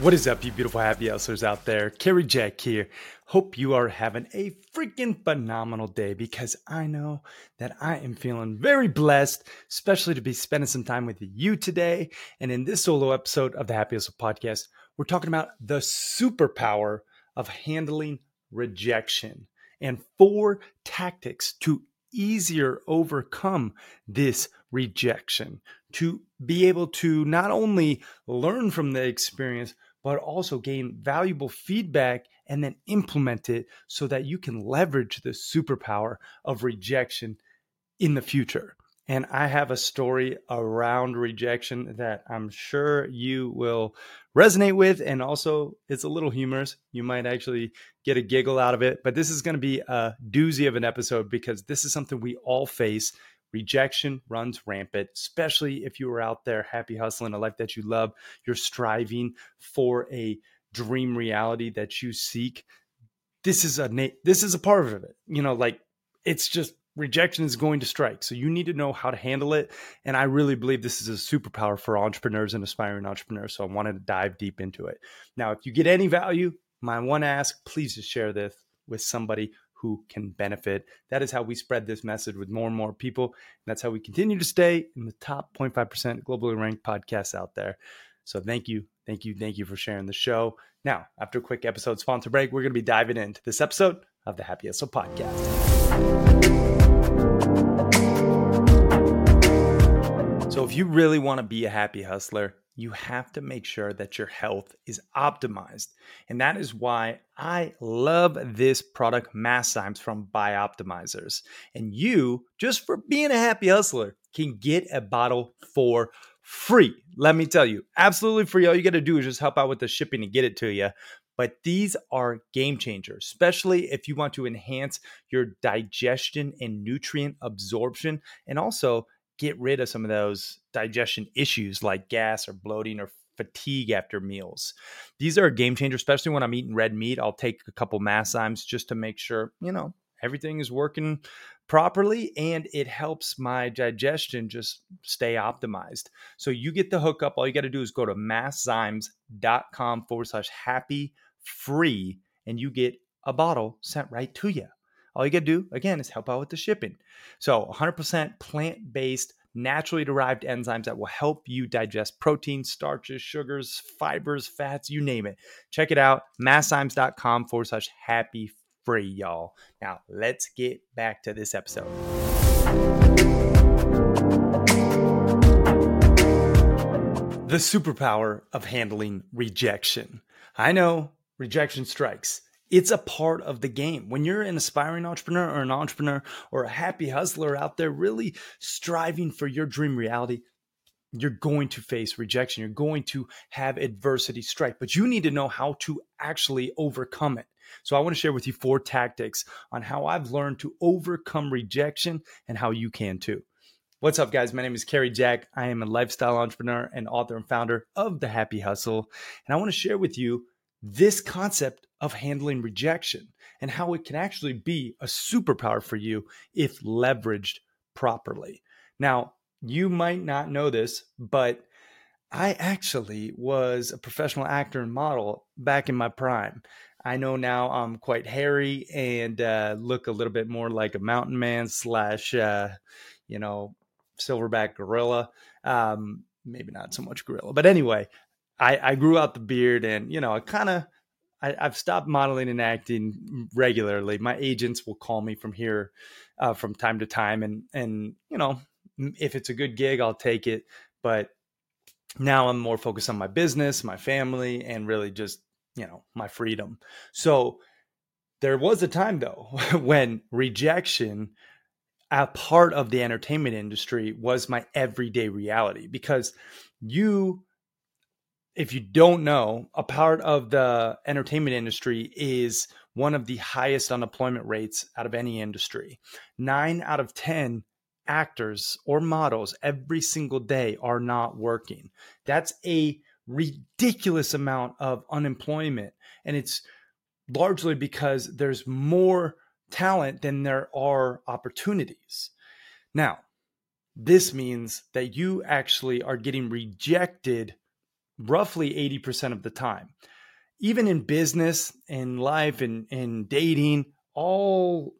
What is up, you beautiful happy hustlers out there? Cary Jack here. Hope you are having a freaking phenomenal day because I know that I am feeling very blessed, especially to be spending some time with you today. And in this solo episode of the Happy Hustle podcast, we're talking about the superpower of handling rejection and four tactics to easier overcome this rejection, to be able to not only learn from the experience, but also gain valuable feedback and then implement it so that you can leverage the superpower of rejection in the future. And I have a story around rejection that I'm sure you will resonate with. And also, it's a little humorous. You might actually get a giggle out of it. But this is going to be a doozy of an episode because this is something we all face rejection runs rampant, especially if you are out there happy hustling a life that you love. You're striving for a dream reality that you seek. This is a this is a part of it. You know, like it's just rejection is going to strike. So you need to know how to handle it. And I really believe this is a superpower for entrepreneurs and aspiring entrepreneurs. So I wanted to dive deep into it. Now, if you get any value, my one ask, please just share this with somebody who can benefit. That is how we spread this message with more and more people. And that's how we continue to stay in the top 0.5% globally ranked podcasts out there. So thank you, thank you, thank you for sharing the show. Now, after a quick episode sponsor break, we're going to be diving into this episode of the Happy Hustle Podcast. So, if you really want to be a happy hustler, you have to make sure that your health is optimized. And that is why I love this product, Masszymes from Bioptimizers. And you, just for being a happy hustler, can get a bottle for free. Let me tell you, absolutely free. All you got to do is just help out with the shipping and get it to you. But these are game changers, especially if you want to enhance your digestion and nutrient absorption and also get rid of some of those digestion issues like gas or bloating or fatigue after meals. These are a game changer, especially when I'm eating red meat. I'll take a couple Masszymes just to make sure, you know, everything is working properly and it helps my digestion just stay optimized. So you get the hookup. All you got to do is go to masszymes.com forward slash happy free and you get a bottle sent right to you. All you got to do, again, is help out with the shipping. So 100% plant based, naturally derived enzymes that will help you digest protein, starches, sugars, fibers, fats, you name it. Check it out, masszymes.com forward slash happy free, y'all. Now, let's get back to this episode. The superpower of handling rejection. I know rejection strikes it's a part of the game. When you're an aspiring entrepreneur or an entrepreneur or a happy hustler out there really striving for your dream reality, you're going to face rejection. You're going to have adversity strike, but you need to know how to actually overcome it. So, I want to share with you four tactics on how I've learned to overcome rejection and how you can too. What's up, guys? My name is Cary Jack. I am a lifestyle entrepreneur and author and founder of The Happy Hustle. And I want to share with you this concept of handling rejection and how it can actually be a superpower for you if leveraged properly. Now, you might not know this, but I actually was a professional actor and model back in my prime. I know now I'm quite hairy and uh, look a little bit more like a mountain man slash, uh, you know, silverback gorilla. Um, maybe not so much gorilla, but anyway, I, I grew out the beard and, you know, I kind of, I, have stopped modeling and acting regularly. My agents will call me from here uh, from time to time, and and you know if it's a good gig, I'll take it. But now I'm more focused on my business, my family, and really just you know my freedom. So there was a time though when rejection a part of the entertainment industry was my everyday reality because you if you don't know, a part of the entertainment industry is one of the highest unemployment rates out of any industry. Nine out of 10 actors or models every single day are not working. That's a ridiculous amount of unemployment. And it's largely because there's more talent than there are opportunities. Now, this means that you actually are getting rejected roughly 80% of the time. Even in business, in life, in, in dating, all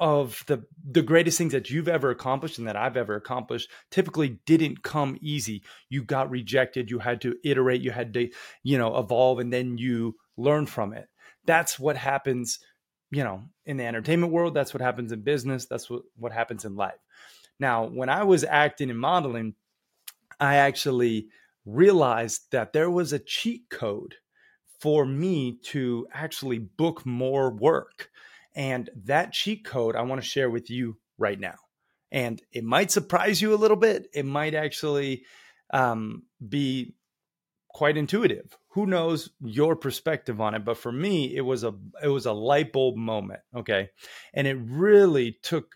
of the the greatest things that you've ever accomplished and that I've ever accomplished typically didn't come easy. You got rejected, you had to iterate, you had to, you know, evolve and then you learn from it. That's what happens, you know, in the entertainment world, that's what happens in business, that's what what happens in life. Now, when I was acting and modeling, I actually realized that there was a cheat code for me to actually book more work. And that cheat code I want to share with you right now. And it might surprise you a little bit. It might actually um, be quite intuitive. Who knows your perspective on it? But for me, it was a it was a light bulb moment. Okay, and it really took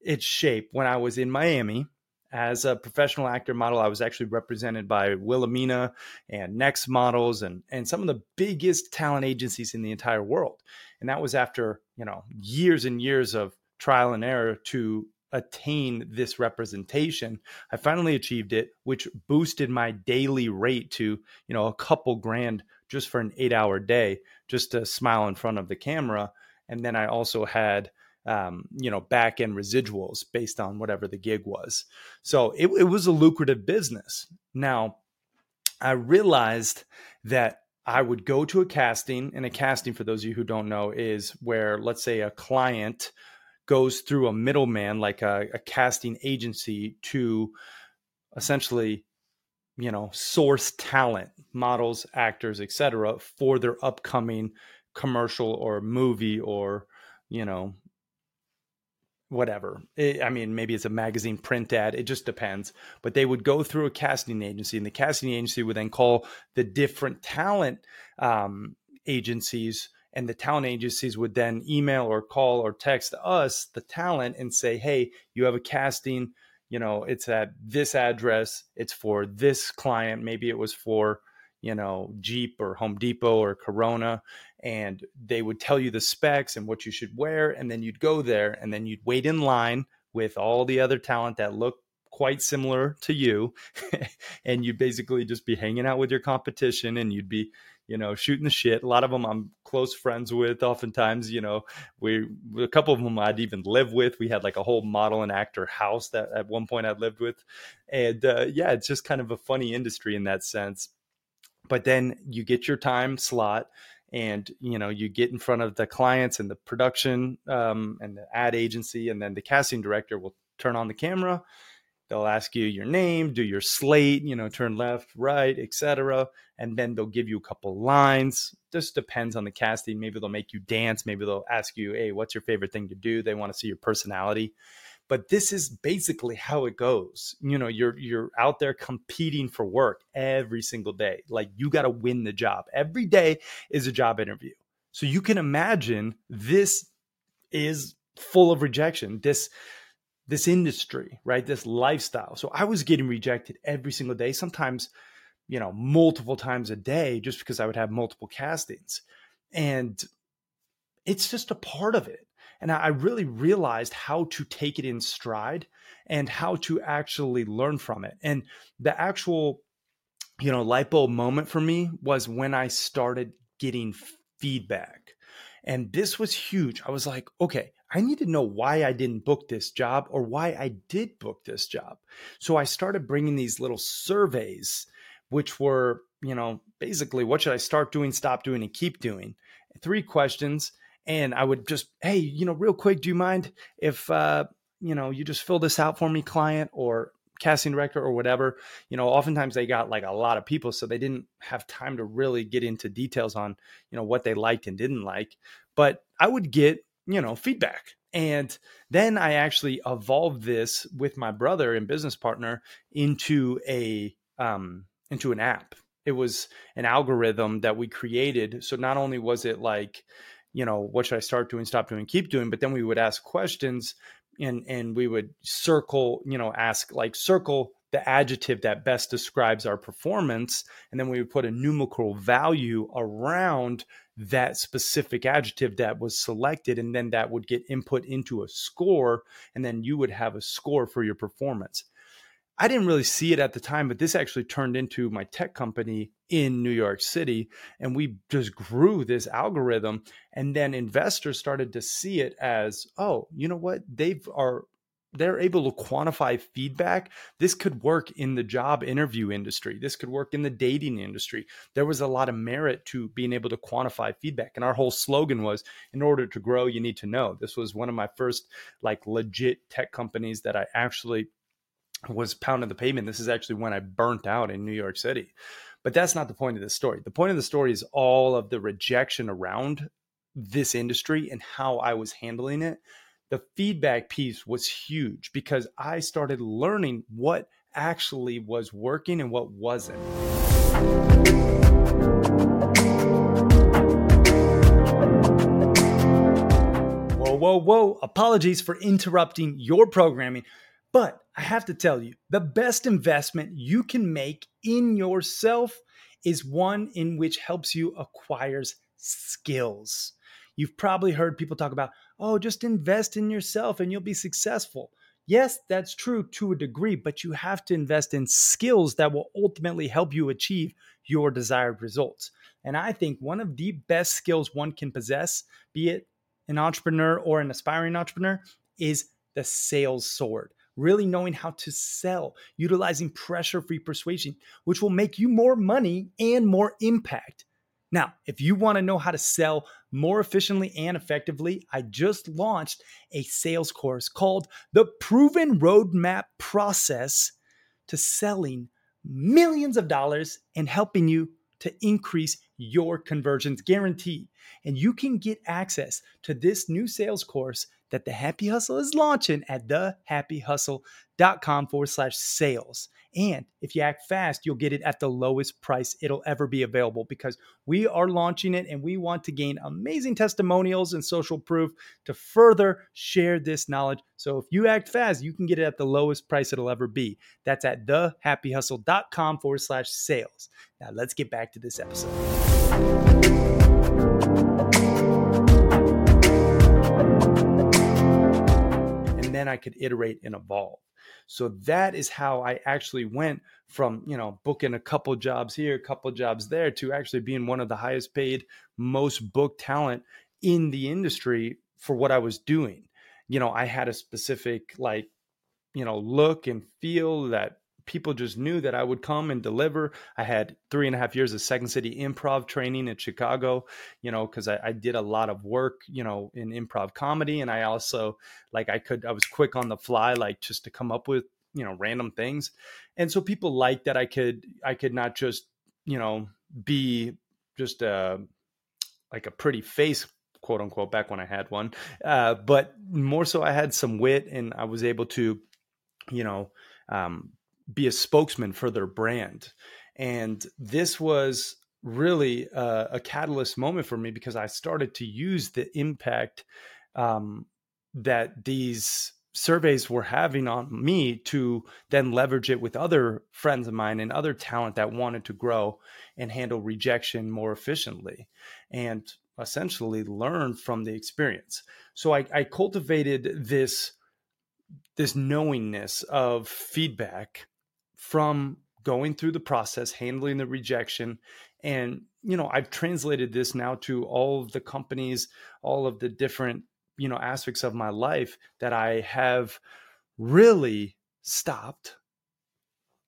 its shape when I was in Miami as a professional actor model, I was actually represented by Wilhelmina and Next Models and and some of the biggest talent agencies in the entire world. And that was after you know years and years of trial and error to attain this representation. I finally achieved it, which boosted my daily rate to you know a couple grand just for an eight hour day, just to smile in front of the camera. And then I also had um, you know, back end residuals based on whatever the gig was. So it, it was a lucrative business. Now, I realized that I would go to a casting, and a casting, for those of you who don't know, is where, let's say, a client goes through a middleman, like a, a casting agency, to essentially, you know, source talent, models, actors, etc., for their upcoming commercial or movie or you know whatever. It, I mean, maybe it's a magazine print ad. It just depends. But they would go through a casting agency, and the casting agency would then call the different talent um, agencies, and the talent agencies would then email or call or text us, the talent, and say, "Hey, you have a casting. You know, it's at this address. It's for this client. Maybe it was for." you know, Jeep or Home Depot or Corona, and they would tell you the specs and what you should wear. And then you'd go there and then you'd wait in line with all the other talent that looked quite similar to you. and you'd basically just be hanging out with your competition and you'd be, you know, shooting the shit. A lot of them I'm close friends with. Oftentimes, you know, we a couple of them I'd even live with. We had like a whole model and actor house that at one point I lived with, and uh, yeah, it's just kind of a funny industry in that sense but then you get your time slot and you know you get in front of the clients and the production um, and the ad agency and then the casting director will turn on the camera. They'll ask you your name do your slate you know turn left right etc and then they'll give you a couple lines. Just depends on the casting. Maybe they'll make you dance. Maybe they'll ask you hey what's your favorite thing to do? They want to see your personality but this is basically how it goes. You know you're you're out there competing for work every single day. Like you got to win the job. Every day is a job interview. So you can imagine this is full of rejection this this industry right? This lifestyle. So i was getting rejected every single day sometimes you know multiple times a day just because i would have multiple castings. And it's just a part of it and I really realized how to take it in stride and how to actually learn from it. And the actual, you know, light bulb moment for me was when I started getting feedback. And this was huge. I was like, okay, I need to know why I didn't book this job or why I did book this job. So I started bringing these little surveys, which were, you know, basically what should I start doing, stop doing, and keep doing? Three questions and I would just, hey, you know, real quick, do you mind if uh, you know you just fill this out for me, client or casting director or whatever? You know, oftentimes they got like a lot of people, so they didn't have time to really get into details on you know what they liked and didn't like. But I would get you know feedback, And then I actually evolved this with my brother and business partner into a um, into an app. It was an algorithm that we created. So not only was it like, you know, what should I start doing, stop doing, keep doing, but then we would ask questions and and we would circle, you know, ask like circle the adjective that best describes our performance. And then we would put a numerical value around that specific adjective that was selected. And then that would get input into a score. And then you would have a score for your performance I didn't really see it at the time, but this actually turned into my tech company in New York City. And we just grew this algorithm. And then investors started to see it as, oh, you know what? They've are they're able to quantify feedback. This could work in the job interview industry. This could work in the dating industry. There was a lot of merit to being able to quantify feedback. And our whole slogan was in order to grow, you need to know. This was one of my first like legit tech companies that I actually was pounding the pavement. This is actually when I burnt out in New York City. But that's not the point of the story. The point of the story is all of the rejection around this industry and how I was handling it. The feedback piece was huge because I started learning what actually was working and what wasn't. Whoa, whoa, whoa. Apologies for interrupting your programming. But I have to tell you, the best investment you can make in yourself is one in which helps you acquires skills. You've probably heard people talk about, oh, just invest in yourself and you'll be successful. Yes, that's true to a degree, but you have to invest in skills that will ultimately help you achieve your desired results. And I think one of the best skills one can possess, be it an entrepreneur or an aspiring entrepreneur, is the sales sword really knowing how to sell, utilizing pressure free persuasion, which will make you more money and more impact. Now, if you want to know how to sell more efficiently and effectively, I just launched a sales course called The Proven Roadmap Process to Selling Millions of Dollars and helping you to increase your conversions guaranteed. And you can get access to this new sales course that the Happy Hustle is launching at thehappyhustle.com forward slash sales. And if you act fast, you'll get it at the lowest price it'll ever be available because we are launching it and we want to gain amazing testimonials and social proof to further share this knowledge. So if you act fast, you can get it at the lowest price it'll ever be. That's at thehappyhustle.com forward slash sales. Now let's get back to this episode. Then I could iterate and evolve. So that is how I actually went from, you know, booking a couple jobs here, a couple jobs there to actually being one of the highest paid, most booked talent in the industry for what I was doing. You know, I had a specific like, you know, look and feel that people just knew that I would come and deliver. I had three and a half years of Second City improv training in Chicago, you know, because I, I, did a lot of work, you know, in improv comedy. And I also, like, I could, I was quick on the fly, like, just to come up with, you know, random things. And so people liked that I could, I could not just, you know, be just a, like a pretty face quote unquote back when I had one. Uh, but more so I had some wit and I was able to, you know, um, be a spokesman for their brand. And this was really a, a catalyst moment for me because I started to use the impact um, that these surveys were having on me to then leverage it with other friends of mine and other talent that wanted to grow and handle rejection more efficiently and essentially learn from the experience. So I, I cultivated this this knowingness of feedback from going through the process, handling the rejection. And, you know, I've translated this now to all of the companies, all of the different, you know, aspects of my life that I have really stopped,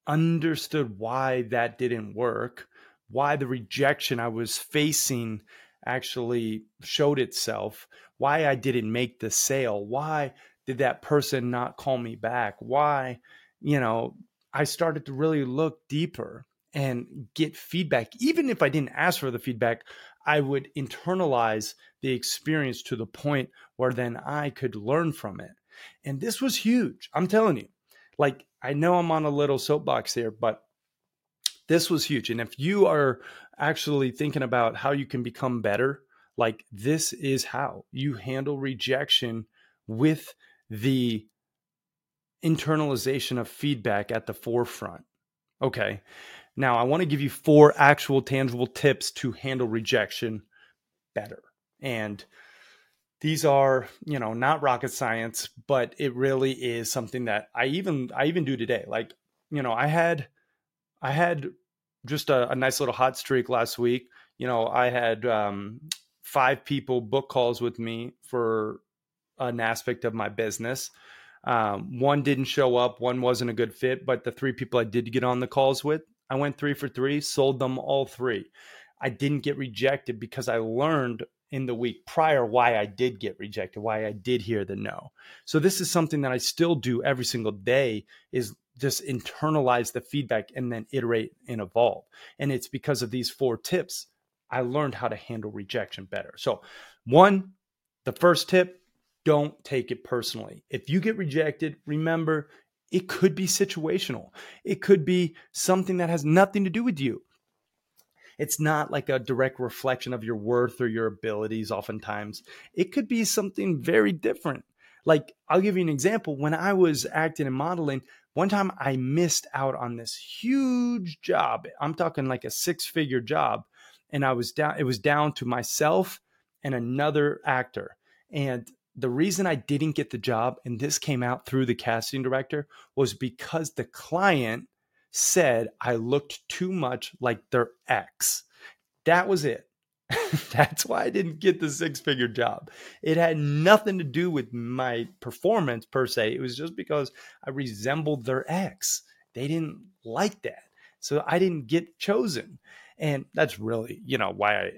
understood why that didn't work, why the rejection I was facing actually showed itself, why I didn't make the sale, why did that person not call me back, why, you know, I started to really look deeper and get feedback. Even if I didn't ask for the feedback, I would internalize the experience to the point where then I could learn from it. And this was huge. I'm telling you. Like, I know I'm on a little soapbox here, but this was huge. And if you are actually thinking about how you can become better, like this is how you handle rejection with the internalization of feedback at the forefront. Okay. Now, I want to give you four actual tangible tips to handle rejection better. And these are, you know, not rocket science, but it really is something that I even I even do today. Like, you know, I had I had just a, a nice little hot streak last week. You know, I had um, five people book calls with me for an aspect of my business. Um, one didn't show up, one wasn't a good fit, but the three people I did get on the calls with, I went three for three, sold them all three. I didn't get rejected because I learned in the week prior why I did get rejected, why I did hear the no. So this is something that I still do every single day is just internalize the feedback and then iterate and evolve. And it's because of these four tips I learned how to handle rejection better. So, one, the first tip, don't take it personally. If you get rejected, remember it could be situational. It could be something that has nothing to do with you. It's not like a direct reflection of your worth or your abilities, oftentimes. It could be something very different. Like, I'll give you an example. When I was acting and modeling, one time I missed out on this huge job. I'm talking like a six figure job. And I was down, it was down to myself and another actor. And the reason I didn't get the job, and this came out through the casting director, was because the client said I looked too much like their ex. That was it. That's why I didn't get the six figure job. It had nothing to do with my performance per se. It was just because I resembled their ex. They didn't like that. So I didn't get chosen. And that's really, you know, why I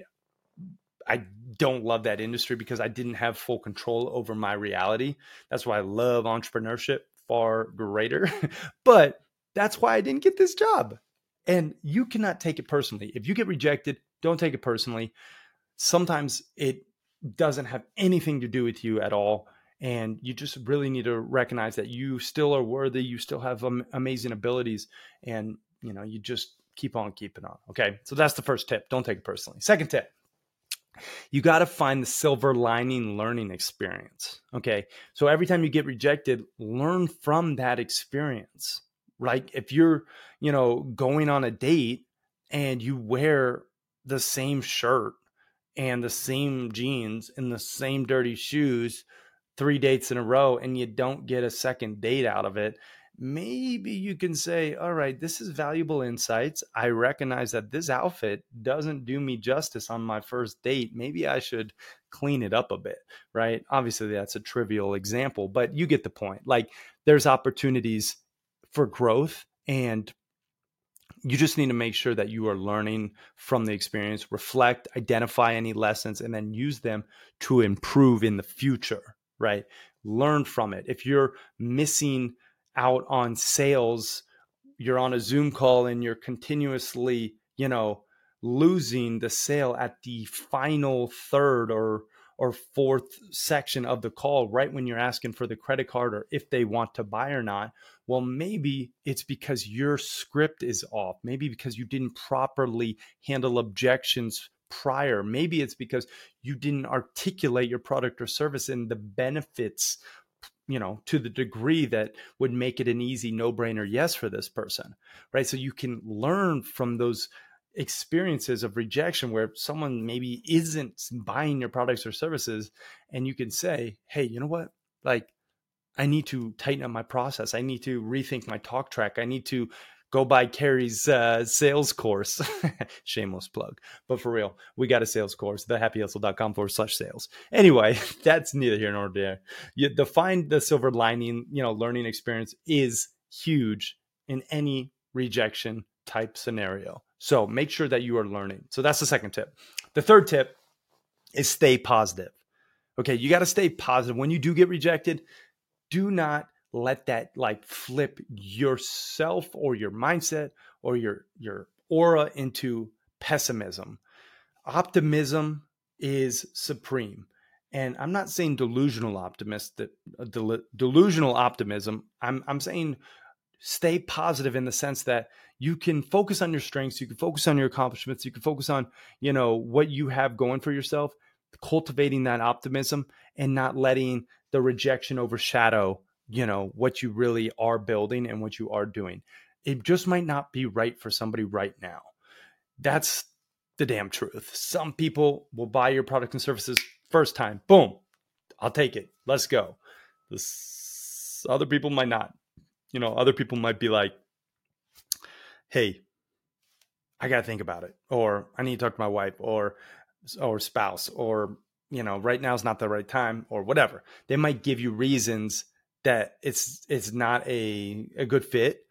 I don't love that industry because I didn't have full control over my reality. That's why I love entrepreneurship far greater. but that's why I didn't get this job. And you cannot take it personally. If you get rejected, don't take it personally. Sometimes it doesn't have anything to do with you at all. And you just really need to recognize that you still are worthy. You still have um, amazing abilities. And, you know, you just keep on keeping on. Okay. So that's the first tip. Don't take it personally. Second tip you got to find the silver lining learning experience. Okay. So every time you get rejected, learn from that experience. Right. If you're, you know, going on a date and you wear the same shirt and the same jeans and the same dirty shoes three dates in a row and you don't get a second date out of it, maybe you can say, all right, this is valuable insights. I recognize that this outfit doesn't do me justice on my first date. Maybe I should clean it up a bit, right? Obviously, that's a trivial example, but you get the point. Like, there's opportunities for growth and you just need to make sure that you are learning from the experience, reflect, identify any lessons, and then use them to improve in the future, right? Learn from it. If you're missing out on sales, you're on a Zoom call and you're continuously, you know, losing the sale at the final third or or fourth section of the call right when you're asking for the credit card or if they want to buy or not. Well maybe it's because your script is off. Maybe because you didn't properly handle objections prior. Maybe it's because you didn't articulate your product or service and the benefits you know to the degree that would make it an easy no-brainer yes for this person right? So you can learn from those experiences of rejection where someone maybe isn't buying your products or services and you can say hey you know what? Like i need to tighten up my process. I need to rethink my talk track. I need to go buy Cary's uh, sales course. Shameless plug. But for real, we got a sales course, thehappyhustle.com forward slash sales. Anyway, that's neither here nor there. You define the silver lining, you know, learning experience is huge in any rejection type scenario. So make sure that you are learning. So that's the second tip. The third tip is stay positive. Okay, you got to stay positive. When you do get rejected, do not let that like flip yourself or your mindset or your your aura into pessimism optimism is supreme. And I'm not saying delusional optimist that uh, del- delusional optimism. I'm I'm saying stay positive in the sense that you can focus on your strengths, you can focus on your accomplishments, you can focus on, you know, what you have going for yourself, cultivating that optimism and not letting the rejection overshadow, you know, what you really are building and what you are doing. It just might not be right for somebody right now. That's the damn truth. Some people will buy your product and services first time. Boom. I'll take it. Let's go. This other people might not. You know, other people might be like, "Hey, I got to think about it." Or I need to talk to my wife or or spouse or you know, right now is not the right time or whatever. They might give you reasons that it's it's not a a good fit,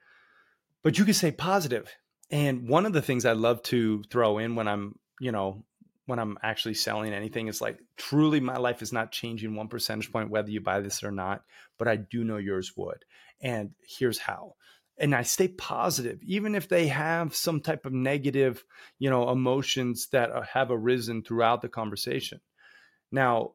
but you can say positive. And one of the things I love to throw in when I'm, you know, when I'm actually selling anything is like truly my life is not changing one percentage point whether you buy this or not, but I do know yours would. And here's how. And I stay positive, even if they have some type of negative, you know, emotions that have arisen throughout the conversation. Now,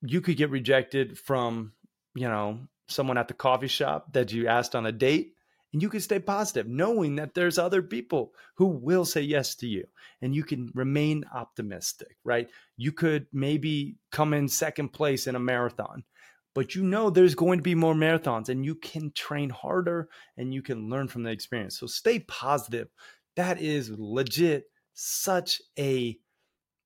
you could get rejected from, you know, someone at the coffee shop that you asked on a date and you can stay positive knowing that there's other people who will say yes to you and you can remain optimistic right? You could maybe come in second place in a marathon but you know there's going to be more marathons and you can train harder and you can learn from the experience. So stay positive. That is legit such a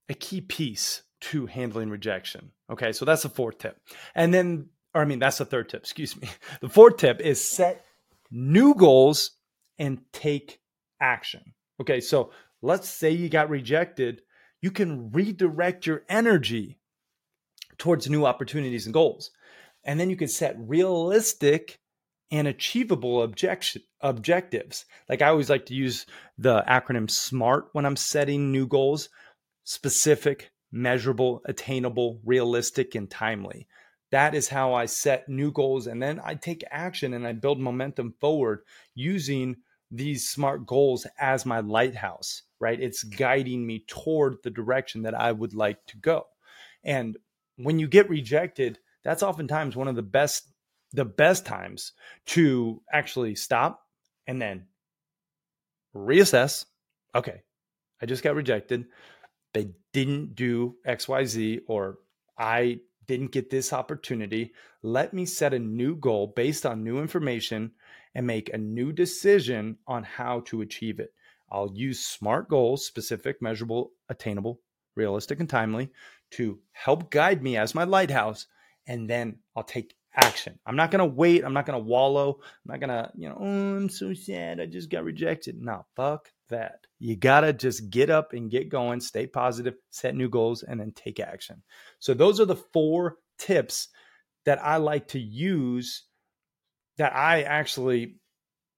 a key piece to handling rejection okay? So that's the fourth tip. And then or i mean that's the third tip excuse me the fourth tip is set new goals and take action. Okay, so let's say you got rejected, you can redirect your energy towards new opportunities and goals. And then you can set realistic and achievable objectives. Like I always like to use the acronym SMART when I'm setting new goals specific, measurable, attainable, realistic, and timely that is how I set new goals. And then I take action and I build momentum forward using these smart goals as my lighthouse, right? It's guiding me toward the direction that I would like to go. And when you get rejected, that's oftentimes one of the best the best times to actually stop and then reassess. Okay, I just got rejected. They didn't do XYZ or I didn't get this opportunity. Let me set a new goal based on new information and make a new decision on how to achieve it. I'll use SMART goals, specific, measurable, attainable, realistic, and timely, to help guide me as my lighthouse. And then I'll take action. I'm not going to wait. I'm not going to wallow. I'm not going to, you know, oh, I'm so sad. I just got rejected. No, fuck that. You got to just get up and get going, stay positive, set new goals, and then take action. So, those are the four tips that I like to use that I actually,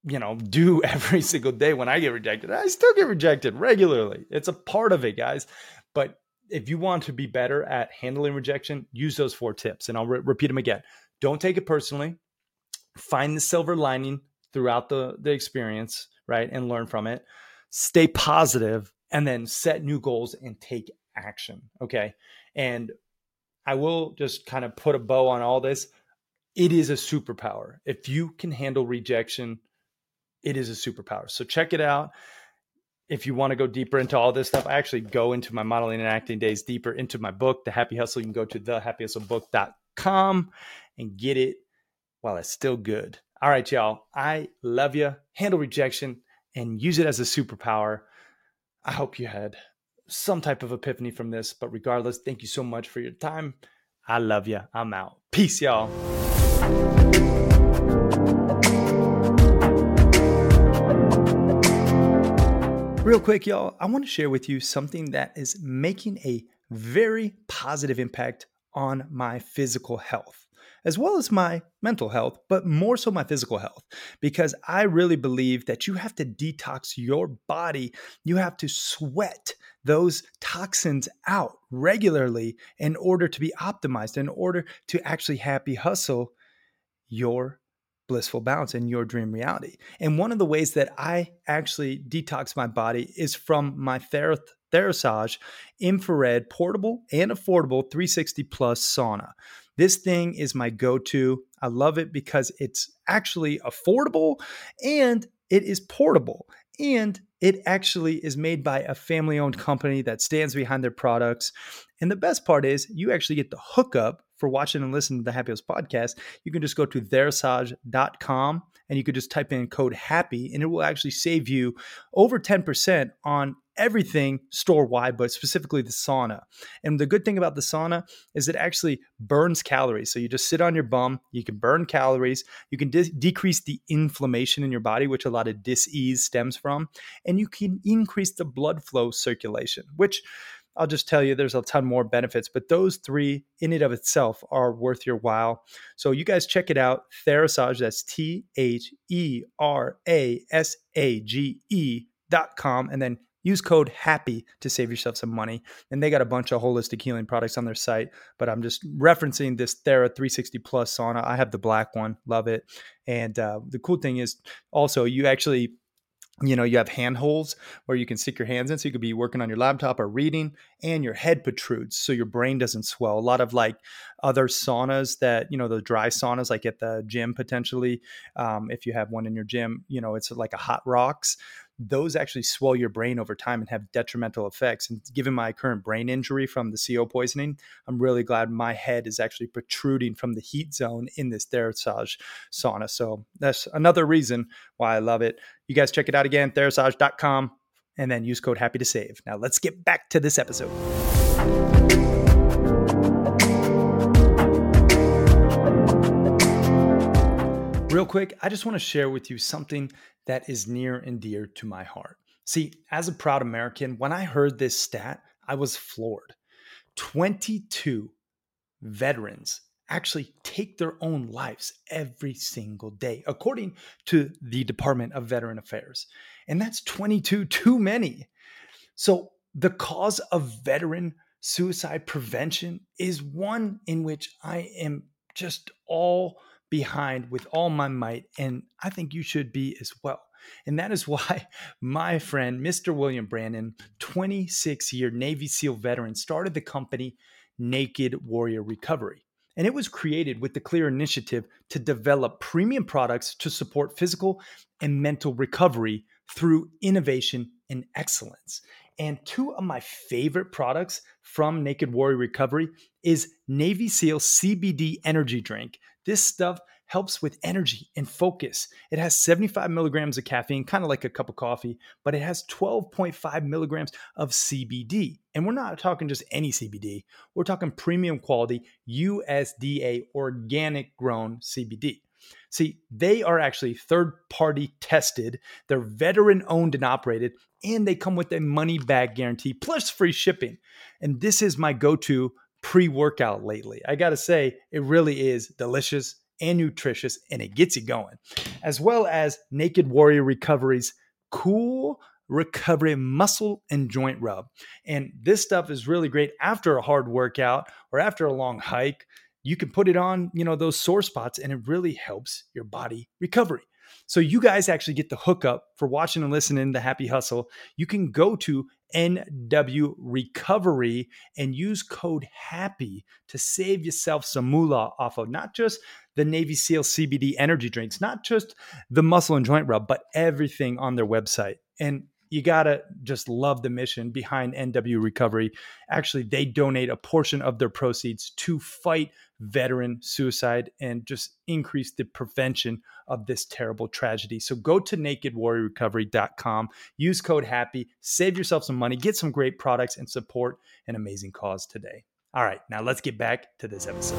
you know, do every single day when I get rejected. I still get rejected regularly. It's a part of it, guys. But if you want to be better at handling rejection, use those four tips. And I'll re- repeat them again. Don't take it personally. Find the silver lining throughout the, the experience, right? And learn from it stay positive, and then set new goals and take action. Okay. And I will just kind of put a bow on all this. It is a superpower. If you can handle rejection, it is a superpower. So check it out. If you want to go deeper into all this stuff, I actually go into my modeling and acting days deeper into my book, The Happy Hustle. You can go to thehappyhustlebook.com and get it while it's still good. All right, y'all. I love you. Handle rejection and use it as a superpower. I hope you had some type of epiphany from this, but regardless, thank you so much for your time. I love you. I'm out. Peace, y'all. Real quick, y'all, I want to share with you something that is making a very positive impact on my physical health as well as my mental health, but more so my physical health, because I really believe that you have to detox your body. You have to sweat those toxins out regularly in order to be optimized, in order to actually happy hustle your blissful balance in your dream reality. And one of the ways that I actually detox my body is from my ther- Therasage infrared portable and affordable 360 plus sauna. This thing is my go to. I love it because it's actually affordable and it is portable. And it actually is made by a family owned company that stands behind their products. And the best part is, you actually get the hookup for watching and listening to the Happy Hustle podcast. You can just go to therasage.com and you could just type in code HAPPY and it will actually save you over 10% on everything store wide, but specifically the sauna. And the good thing about the sauna is it actually burns calories. So you just sit on your bum, you can burn calories, you can de- decrease the inflammation in your body, which a lot of dis-ease stems from, and you can increase the blood flow circulation, which I'll just tell you there's a ton more benefits, but those three in and of itself are worth your while. So you guys check it out. Therasage, that's T H E R A S A G E dot com. And then Use code HAPPY to save yourself some money. And they got a bunch of holistic healing products on their site, but I'm just referencing this Thera 360 Plus sauna. I have the black one, love it. And uh, the cool thing is also you actually you know you have hand holes where you can stick your hands in so you could be working on your laptop or reading and your head protrudes so your brain doesn't swell. A lot of like other saunas that you know the dry saunas like at the gym potentially um, if you have one in your gym you know it's like a hot rocks those actually swell your brain over time and have detrimental effects. And given my current brain injury from the CO poisoning, I'm really glad my head is actually protruding from the heat zone in this Therasage sauna. So that's another reason why I love it. You guys check it out again, therasage.com, and then use code happy to save. Now let's get back to this episode. Real quick, I just want to share with you something that is near and dear to my heart. See, as a proud American, when I heard this stat, I was floored. 22 veterans actually take their own lives every single day, according to the Department of Veteran Affairs. And that's 22 too many. So, the cause of veteran suicide prevention is one in which I am just all behind with all my might. And I think you should be as well. And that is why my friend, Mr. William Branum, 26 year Navy SEAL veteran, started the company Naked Warrior Recovery. And it was created with the clear initiative to develop premium products to support physical and mental recovery through innovation and excellence. And two of my favorite products from Naked Warrior Recovery is Navy SEAL CBD energy drink this stuff helps with energy and focus. It has 75 milligrams of caffeine, kind of like a cup of coffee, but it has 12.5 milligrams of CBD. And we're not talking just any CBD, we're talking premium quality USDA organic grown CBD. See, they are actually third party tested, they're veteran owned and operated, and they come with a money back guarantee plus free shipping. And this is my go to pre workout lately. I got to say, it really is delicious and nutritious and it gets you going, as well as Naked Warrior Recovery's cool recovery muscle and joint rub. And this stuff is really great after a hard workout or after a long hike. You can put it on, you know, those sore spots and it really helps your body recovery. So you guys actually get the hookup for watching and listening to Happy Hustle. You can go to NW Recovery and use code HAPPY to save yourself some moolah off of not just the Navy SEAL CBD energy drinks, not just the muscle and joint rub, but everything on their website. And you got to just love the mission behind NW Recovery. Actually, they donate a portion of their proceeds to fight veteran suicide and just increase the prevention of this terrible tragedy. So go to nakedwarriorrecovery.com, use code HAPPY, save yourself some money, get some great products, and support an amazing cause today. All right, now let's get back to this episode.